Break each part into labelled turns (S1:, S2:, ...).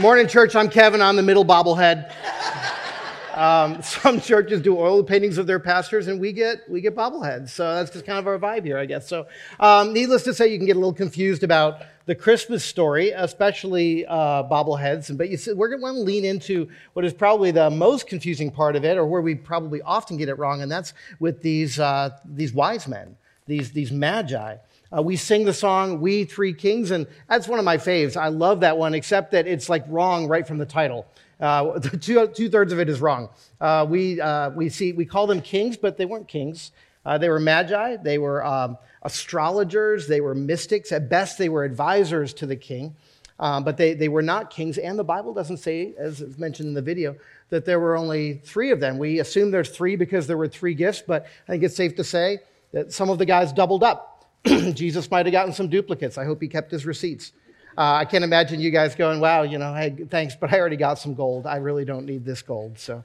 S1: Morning, church. I'm Kevin. I'm the middle bobblehead. Um, some churches do oil paintings of their pastors, and we get we get bobbleheads. So that's just kind of our vibe here, I guess. So, um, needless to say, you can get a little confused about the Christmas story, especially uh, bobbleheads. But see, we're going to lean into what is probably the most confusing part of it, or where we probably often get it wrong, and that's with these uh, these wise men, these these magi. Uh, we sing the song "We Three Kings," and that's one of my faves. I love that one, except that it's like wrong right from the title. Uh, two, two thirds of it is wrong. Uh, we, uh, we, see, we call them kings, but they weren't kings. Uh, they were magi, they were um, astrologers, they were mystics. At best, they were advisors to the king, um, but they, they were not kings. And the Bible doesn't say, as mentioned in the video, that there were only three of them. We assume there's three because there were three gifts, but I think it's safe to say that some of the guys doubled up. Jesus might have gotten some duplicates. I hope he kept his receipts. Uh, I can't imagine you guys going, wow, you know, hey, thanks, but I already got some gold. I really don't need this gold. So,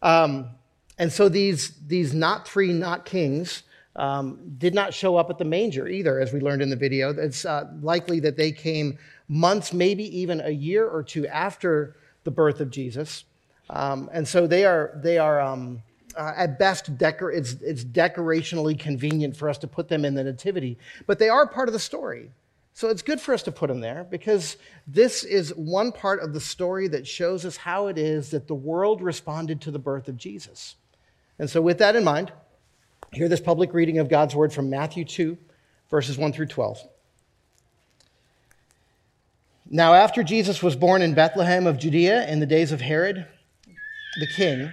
S1: um, and so these, these not three, not kings um, did not show up at the manger either, as we learned in the video. It's uh, likely that they came months, maybe even a year or two after the birth of Jesus. Um, and so they are, they are um, uh, at best, decor- it's, it's decorationally convenient for us to put them in the nativity, but they are part of the story. So it's good for us to put them there because this is one part of the story that shows us how it is that the world responded to the birth of Jesus. And so, with that in mind, hear this public reading of God's word from Matthew 2, verses 1 through 12. Now, after Jesus was born in Bethlehem of Judea in the days of Herod the king,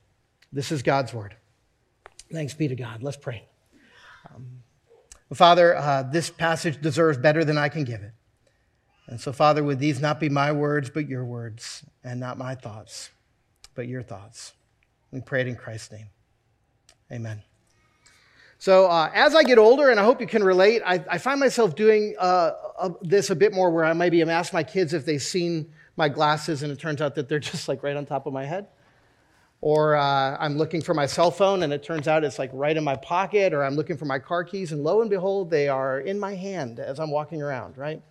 S1: This is God's word. Thanks be to God. Let's pray. Um, Father, uh, this passage deserves better than I can give it. And so, Father, would these not be my words, but your words, and not my thoughts, but your thoughts? We pray it in Christ's name. Amen. So, uh, as I get older, and I hope you can relate, I, I find myself doing uh, this a bit more where I maybe am asked my kids if they've seen my glasses, and it turns out that they're just like right on top of my head or uh, I'm looking for my cell phone and it turns out it's like right in my pocket, or I'm looking for my car keys and lo and behold, they are in my hand as I'm walking around, right?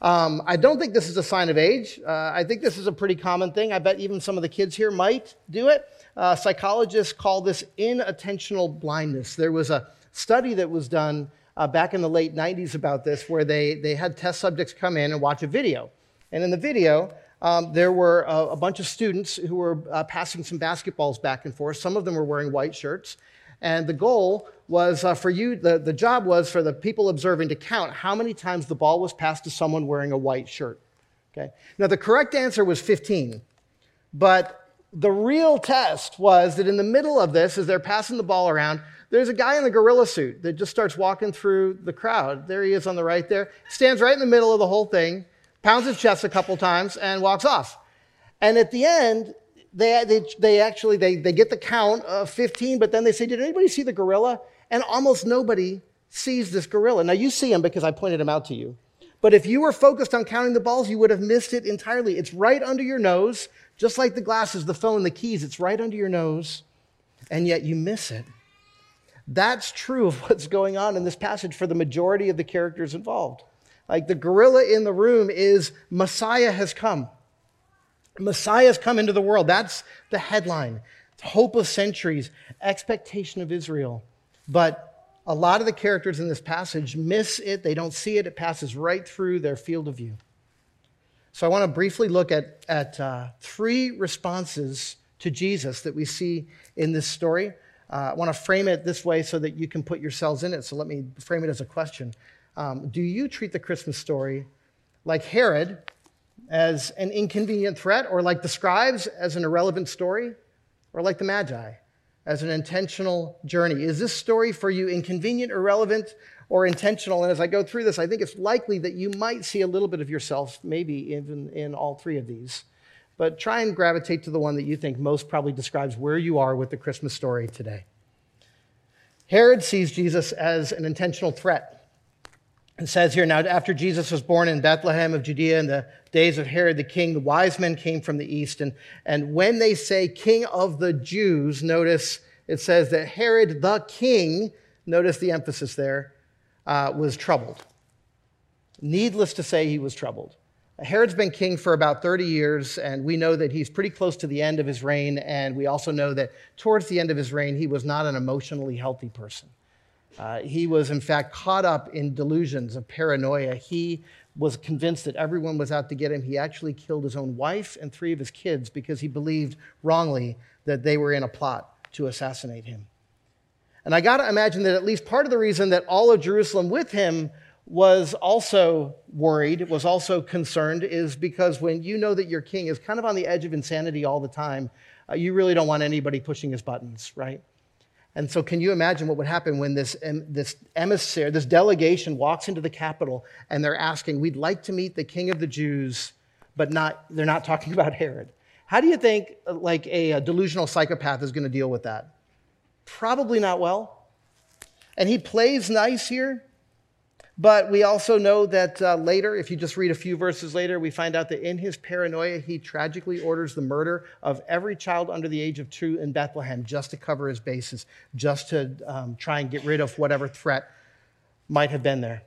S1: Um, I don't think this is a sign of age. Uh, I think this is a pretty common thing. I bet even some of the kids here might do it. Uh, psychologists call this inattentional blindness. There was a study that was done uh, back in the late 90s about this where they, they had test subjects come in and watch a video. And in the video, um, there were a, a, bunch of students who were uh, passing some basketballs back and forth. Some of them were wearing white shirts. And the goal was uh, for you, the, the job was for the people observing to count how many times the ball was passed to someone wearing a white shirt. Okay? Now, the correct answer was 15. But the real test was that in the middle of this, as they're passing the ball around, there's a guy in the gorilla suit that just starts walking through the crowd. There he is on the right there, stands right in the middle of the whole thing pounds his chest a couple times, and walks off. And at the end, they, they, they actually they, they get the count of 15, but then they say, Did anybody see the gorilla? And almost nobody sees this gorilla. Now you see him because I pointed him out to you. But if you were focused on counting the balls, you would have missed it entirely. It's right under your nose, Just like the glasses, the phone, the keys, it's right under your nose, and yet you miss it. That's true of what's going on in this passage for the majority of the characters involved. Like the gorilla in the room is Messiah has come. Messiah has come into the world. That's the headline. Hope of centuries, expectation of Israel. But a lot of the characters in this passage miss it. They don't see it. It passes right through their field of view. So I want to briefly look at, at uh, three responses to Jesus that we see in this story. Uh, I want to frame it this way so that you can put yourselves in it. So let me frame it as a question. Um, do you treat the Christmas story like Herod as an inconvenient threat, or like the scribes as an irrelevant story, or like the Magi as an intentional journey? Is this story for you inconvenient, irrelevant, or intentional? And as I go through this, I think it's likely that you might see a little bit of yourself, maybe even in all three of these. But try and gravitate to the one that you think most probably describes where you are with the Christmas story today. Herod sees Jesus as an intentional threat. It says here, now after Jesus was born in Bethlehem of Judea in the days of Herod the king, the wise men came from the east. And, and when they say king of the Jews, notice it says that Herod the king, notice the emphasis there, uh, was troubled. Needless to say, he was troubled. Herod's been king for about 30 years, and we know that he's pretty close to the end of his reign. And we also know that towards the end of his reign, he was not an emotionally healthy person. Uh, he was, in fact, caught up in delusions of paranoia. He was convinced that everyone was out to get him. He actually killed his own wife and three of his kids because he believed wrongly that they were in a plot to assassinate him. And I got to imagine that at least part of the reason that all of Jerusalem with him was also worried, was also concerned, is because when you know that your king is kind of on the edge of insanity all the time, uh, you really don't want anybody pushing his buttons, right? And so, can you imagine what would happen when this, this emissary, this delegation walks into the capital and they're asking, We'd like to meet the king of the Jews, but not, they're not talking about Herod? How do you think uh, like a, a delusional psychopath is going to deal with that? Probably not well. And he plays nice here, but we also know that uh, later, if you just read a few verses later, we find out that in his paranoia, he tragically orders the murder of every child under the age of two in Bethlehem just to cover his bases, just to um, try and get rid of whatever threat might have been there.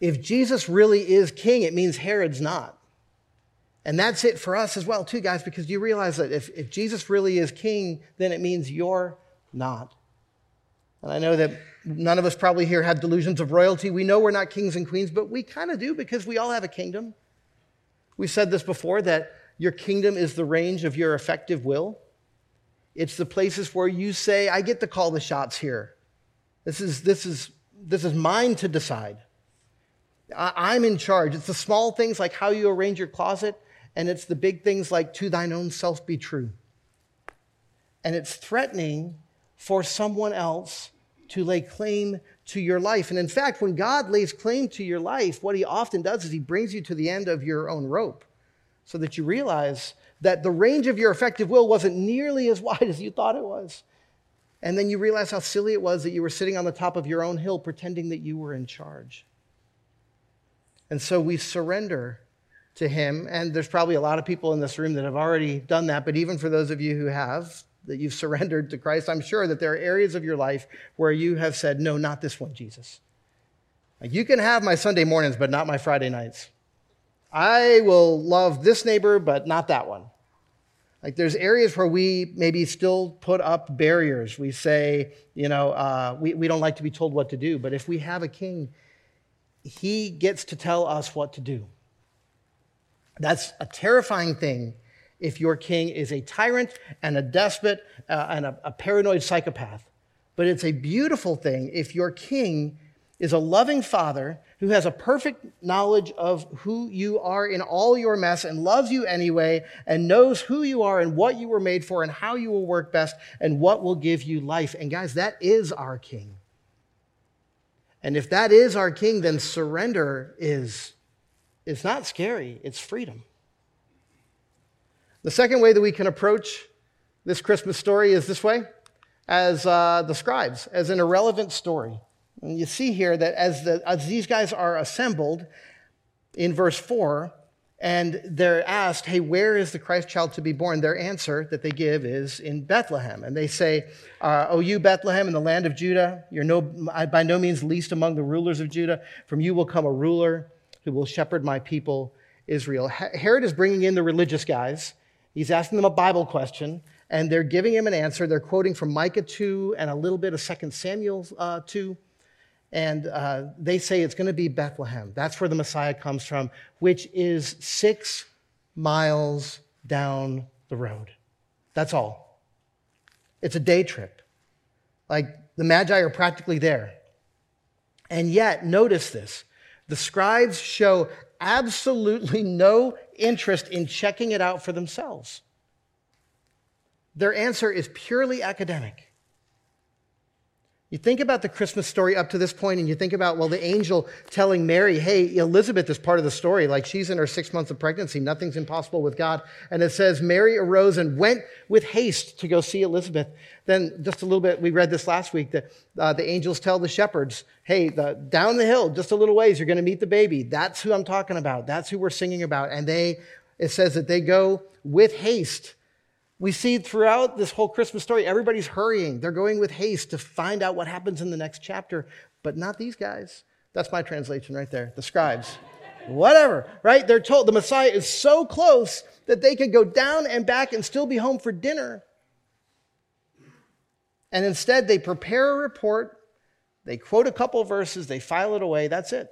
S1: If Jesus really is king, it means Herod's not. And that's it for us as well, too, guys, because you realize that if, if Jesus really is king, then it means you're not. And I know that none of us probably here have delusions of royalty. We know we're not kings and queens, but we kind of do because we all have a kingdom. We've said this before that your kingdom is the range of your effective will. It's the places where you say, I get to call the shots here. This is, this is, this is mine to decide. I, I'm in charge. It's the small things like how you arrange your closet, and it's the big things like to thine own self be true. And it's threatening for someone else to lay claim to your life. And in fact, when God lays claim to your life, what he often does is he brings you to the end of your own rope so that you realize that the range of your effective will wasn't nearly as wide as you thought it was. And then you realize how silly it was that you were sitting on the top of your own hill pretending that you were in charge. And so we surrender to him. And there's probably a lot of people in this room that have already done that. But even for those of you who have, that you've surrendered to Christ, I'm sure that there are areas of your life where you have said, No, not this one, Jesus. You can have my Sunday mornings, but not my Friday nights. I will love this neighbor, but not that one. Like there's areas where we maybe still put up barriers. We say, you know, uh, we, we don't like to be told what to do. But if we have a king, he gets to tell us what to do. That's a terrifying thing if your king is a tyrant and a despot uh, and a, a paranoid psychopath. But it's a beautiful thing if your king is a loving father who has a perfect knowledge of who you are in all your mess and loves you anyway and knows who you are and what you were made for and how you will work best and what will give you life. And guys, that is our king. And if that is our king, then surrender is it's not scary, it's freedom. The second way that we can approach this Christmas story is this way as uh, the scribes, as an irrelevant story. And you see here that as, the, as these guys are assembled in verse 4, and they're asked, hey, where is the Christ child to be born? Their answer that they give is in Bethlehem. And they say, uh, O you, Bethlehem, in the land of Judah, you're no, by no means least among the rulers of Judah. From you will come a ruler who will shepherd my people, Israel. Herod is bringing in the religious guys. He's asking them a Bible question, and they're giving him an answer. They're quoting from Micah 2 and a little bit of 2 Samuel uh, 2. And uh, they say it's going to be Bethlehem. That's where the Messiah comes from, which is six miles down the road. That's all. It's a day trip. Like the Magi are practically there. And yet, notice this the scribes show absolutely no interest in checking it out for themselves. Their answer is purely academic. You think about the Christmas story up to this point, and you think about, well, the angel telling Mary, hey, Elizabeth is part of the story. Like she's in her six months of pregnancy. Nothing's impossible with God. And it says, Mary arose and went with haste to go see Elizabeth. Then, just a little bit, we read this last week that uh, the angels tell the shepherds, hey, the, down the hill, just a little ways, you're going to meet the baby. That's who I'm talking about. That's who we're singing about. And they, it says that they go with haste we see throughout this whole Christmas story, everybody's hurrying. They're going with haste to find out what happens in the next chapter, but not these guys. That's my translation right there, the scribes. Whatever, right? They're told the Messiah is so close that they could go down and back and still be home for dinner. And instead, they prepare a report, they quote a couple verses, they file it away, that's it.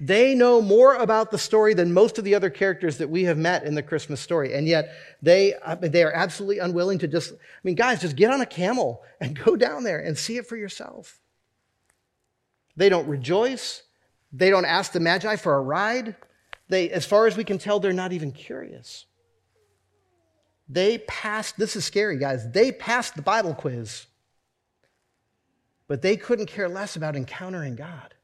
S1: They know more about the story than most of the other characters that we have met in the Christmas story. And yet they, they are absolutely unwilling to just, I mean, guys, just get on a camel and go down there and see it for yourself. They don't rejoice. They don't ask the Magi for a ride. They, as far as we can tell, they're not even curious. They passed, this is scary, guys. They passed the Bible quiz, but they couldn't care less about encountering God.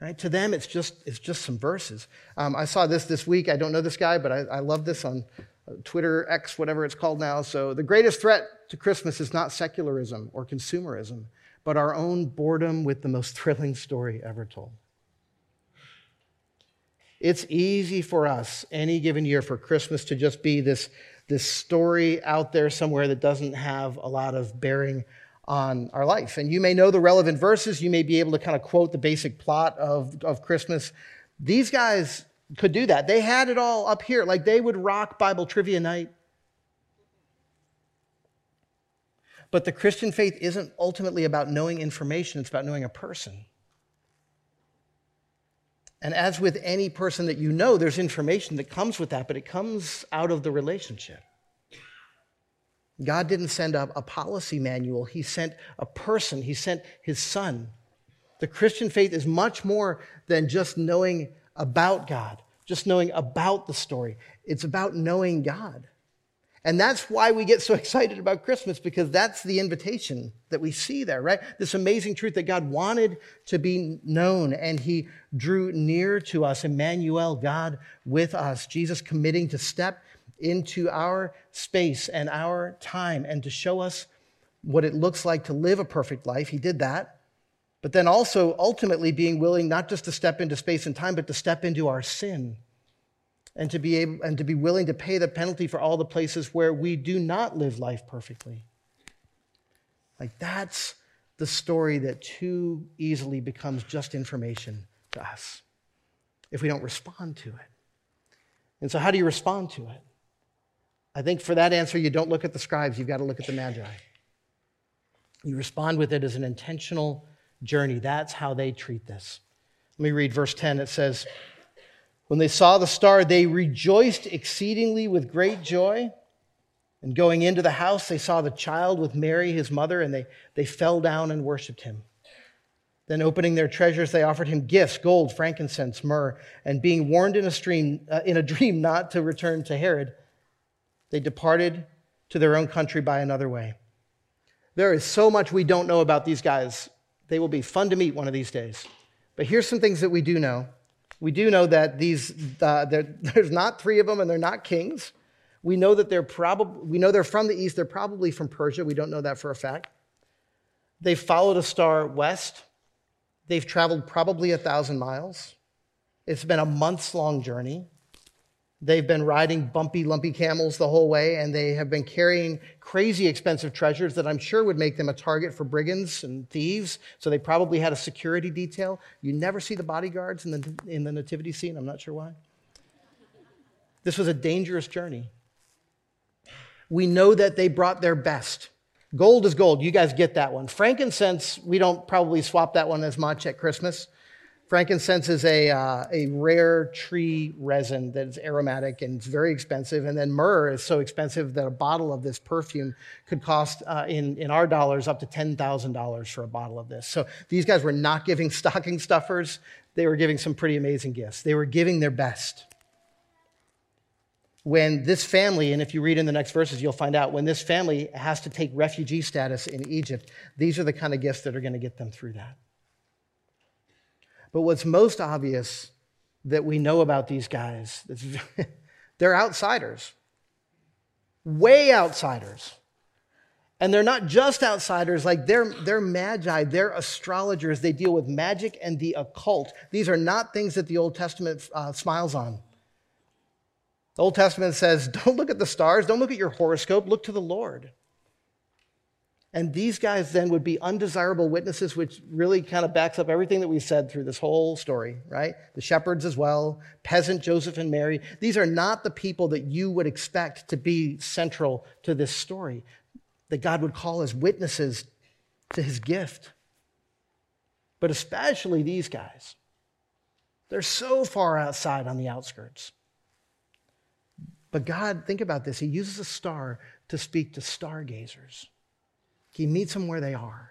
S1: Right? To them, it's just, it's just some verses. Um, I saw this this week. I don't know this guy, but I, I love this on uh, Twitter, X, whatever it's called now. So, the greatest threat to Christmas is not secularism or consumerism, but our own boredom with the most thrilling story ever told. It's easy for us any given year for Christmas to just be this, this story out there somewhere that doesn't have a lot of bearing on our life. And you may know the relevant verses, you may be able to kind of quote the basic plot of, of Christmas. These guys could do that. They had it all up here. Like they would rock Bible trivia night. But the Christian faith isn't ultimately about knowing information, it's about knowing a person. And as with any person that you know, there's information that comes with that, but it comes out of the relationship. God didn't send a, a policy manual, He sent a person, He sent His Son. The Christian faith is much more than just knowing about God, just knowing about the story. It's about knowing God. And that's why we get so excited about Christmas because that's the invitation that we see there, right? This amazing truth that God wanted to be known and he drew near to us. Emmanuel, God with us. Jesus committing to step into our space and our time and to show us what it looks like to live a perfect life. He did that. But then also ultimately being willing not just to step into space and time, but to step into our sin and to be able and to be willing to pay the penalty for all the places where we do not live life perfectly. Like that's the story that too easily becomes just information to us if we don't respond to it. And so, how do you respond to it? I think for that answer, you don't look at the scribes, you've got to look at the Magi. You respond with it as an intentional journey. That's how they treat this. Let me read verse 10. It says, When they saw the star, they rejoiced exceedingly with great joy. And going into the house, they saw the child with Mary, his mother, and they, they fell down and worshiped him. Then, opening their treasures, they offered him gifts gold, frankincense, myrrh. And being warned in a, stream, uh, in a dream not to return to Herod, they departed to their own country by another way. There is so much we don't know about these guys. They will be fun to meet one of these days. But here's some things that we do know. We do know that these, uh, there's not three of them and they're not kings. We know that they're probably, we know they're from the east. They're probably from Persia. We don't know that for a fact. They've followed a star west. They've traveled probably a thousand miles. It's been a months long journey. They've been riding bumpy, lumpy camels the whole way, and they have been carrying crazy expensive treasures that I'm sure would make them a target for brigands and thieves. So they probably had a security detail. You never see the bodyguards in the, in the nativity scene. I'm not sure why. This was a dangerous journey. We know that they brought their best. Gold is gold. You guys get that one. Frankincense, we don't probably swap that one as much at Christmas. Frankincense is a, uh, a rare tree resin that is aromatic and it's very expensive. And then myrrh is so expensive that a bottle of this perfume could cost, uh, in, in our dollars, up to $10,000 for a bottle of this. So these guys were not giving stocking stuffers, they were giving some pretty amazing gifts. They were giving their best. When this family, and if you read in the next verses, you'll find out, when this family has to take refugee status in Egypt, these are the kind of gifts that are going to get them through that. But what's most obvious that we know about these guys, they're outsiders, way outsiders. And they're not just outsiders, like they're, they're magi, they're astrologers. They deal with magic and the occult. These are not things that the Old Testament uh, smiles on. The Old Testament says, don't look at the stars, don't look at your horoscope, look to the Lord. And these guys then would be undesirable witnesses, which really kind of backs up everything that we said through this whole story, right? The shepherds as well, peasant Joseph and Mary. These are not the people that you would expect to be central to this story, that God would call as witnesses to his gift. But especially these guys. They're so far outside on the outskirts. But God, think about this, He uses a star to speak to stargazers. He meets them where they are.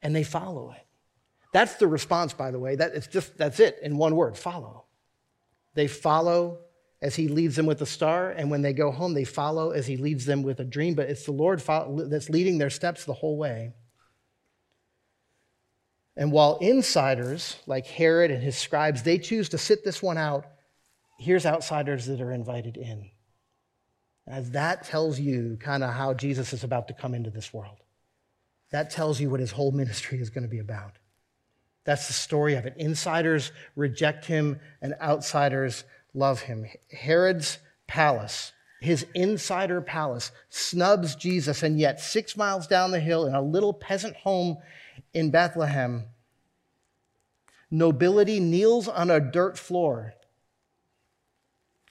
S1: And they follow it. That's the response, by the way. That, it's just, that's it in one word follow. They follow as he leads them with the star, and when they go home, they follow as he leads them with a dream. But it's the Lord that's leading their steps the whole way. And while insiders like Herod and his scribes, they choose to sit this one out, here's outsiders that are invited in. As that tells you kind of how Jesus is about to come into this world. That tells you what his whole ministry is going to be about. That's the story of it. Insiders reject him and outsiders love him. Herod's palace, his insider palace, snubs Jesus, and yet six miles down the hill in a little peasant home in Bethlehem, nobility kneels on a dirt floor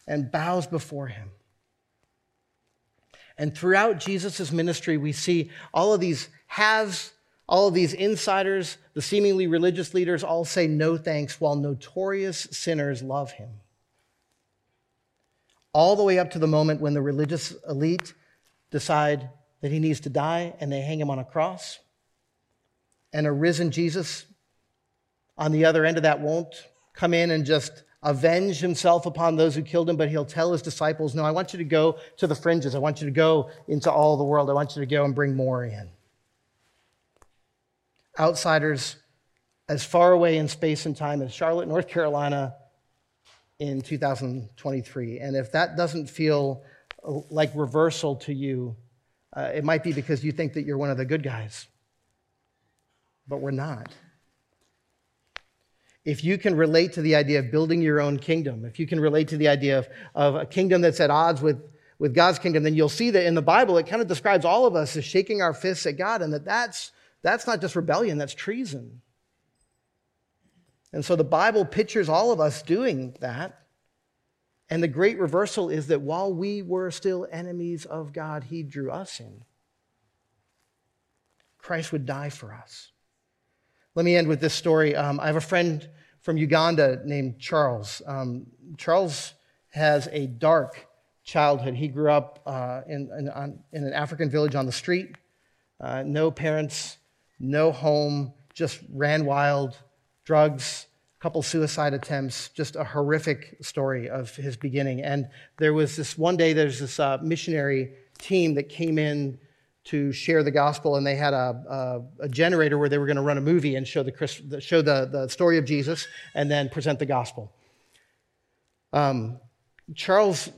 S1: and bows before him. And throughout Jesus' ministry, we see all of these haves, all of these insiders, the seemingly religious leaders all say no thanks, while notorious sinners love him. All the way up to the moment when the religious elite decide that he needs to die and they hang him on a cross. And a risen Jesus on the other end of that won't come in and just avenge himself upon those who killed him, but he'll tell his disciples, No, I want you to go to the fringes. I want you to go into all the world. I want you to go and bring more in. Outsiders as far away in space and time as Charlotte, North Carolina in 2023. And if that doesn't feel like reversal to you, uh, it might be because you think that you're one of the good guys. But we're not if you can relate to the idea of building your own kingdom, if you can relate to the idea of, of a kingdom that's at odds with, with God's kingdom, then you'll see that in the Bible, it kind of describes all of us as shaking our fists at God, and that that's, that's not just rebellion, that's treason. And so the Bible pictures all of us doing that. And the great reversal is that while we were still enemies of God, He drew us in. Christ would die for us. Let me end with this story. Um, I have a friend from Uganda named Charles. Um, Charles has a dark childhood. He grew up uh, in, in, on, in, an African village on the street, uh, no parents, no home, just ran wild, drugs, couple suicide attempts, just a horrific story of his beginning. And there was this one day, there's this uh, missionary team that came in to share the gospel, and they had a, a, a generator where they were going to run a movie and show, the, show the, the story of Jesus and then present the gospel. Um, Charles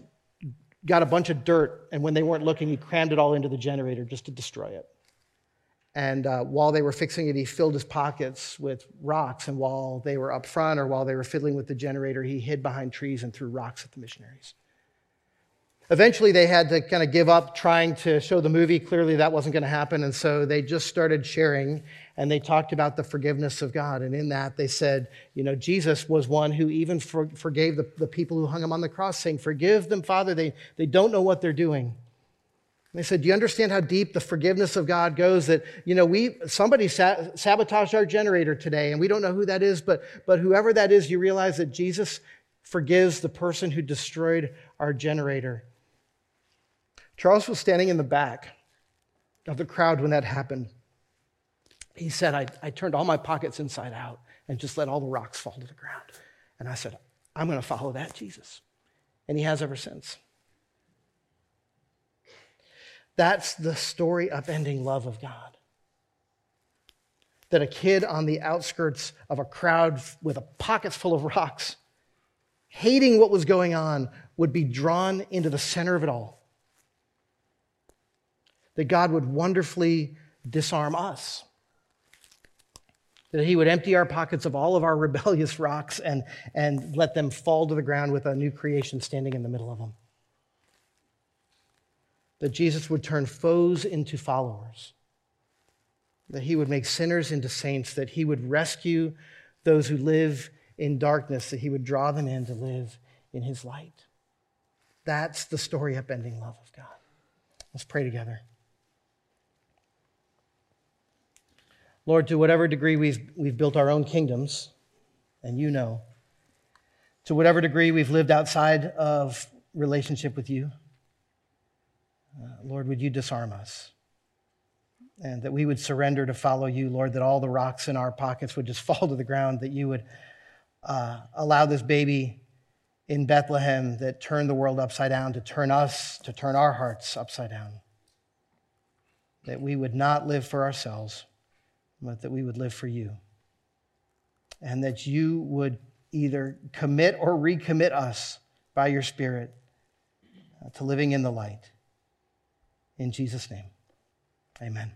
S1: got a bunch of dirt, and when they weren't looking, he crammed it all into the generator just to destroy it. And uh, while they were fixing it, he filled his pockets with rocks. And while they were up front or while they were fiddling with the generator, he hid behind trees and threw rocks at the missionaries. Eventually, they had to kind of give up trying to show the movie. Clearly, that wasn't going to happen. And so they just started sharing and they talked about the forgiveness of God. And in that, they said, you know, Jesus was one who even for, forgave the, the people who hung him on the cross, saying, Forgive them, Father. They, they don't know what they're doing. And they said, Do you understand how deep the forgiveness of God goes? That, you know, we, somebody sa- sabotaged our generator today, and we don't know who that is, but, but whoever that is, you realize that Jesus forgives the person who destroyed our generator. Charles was standing in the back of the crowd when that happened. He said, I, I turned all my pockets inside out and just let all the rocks fall to the ground. And I said, I'm going to follow that Jesus. And he has ever since. That's the story upending love of God. That a kid on the outskirts of a crowd with pockets full of rocks, hating what was going on, would be drawn into the center of it all that God would wonderfully disarm us. That he would empty our pockets of all of our rebellious rocks and, and let them fall to the ground with a new creation standing in the middle of them. That Jesus would turn foes into followers. That he would make sinners into saints. That he would rescue those who live in darkness. That he would draw them in to live in his light. That's the story upending love of God. Let's pray together. Lord, to whatever degree we've, we've built our own kingdoms, and you know, to whatever degree we've lived outside of relationship with you, uh, Lord, would you disarm us? And that we would surrender to follow you, Lord, that all the rocks in our pockets would just fall to the ground, that you would uh, allow this baby in Bethlehem that turned the world upside down to turn us, to turn our hearts upside down. That we would not live for ourselves but that we would live for you. And that you would either commit or recommit us by your Spirit uh, to living in the light. In Jesus' name, amen.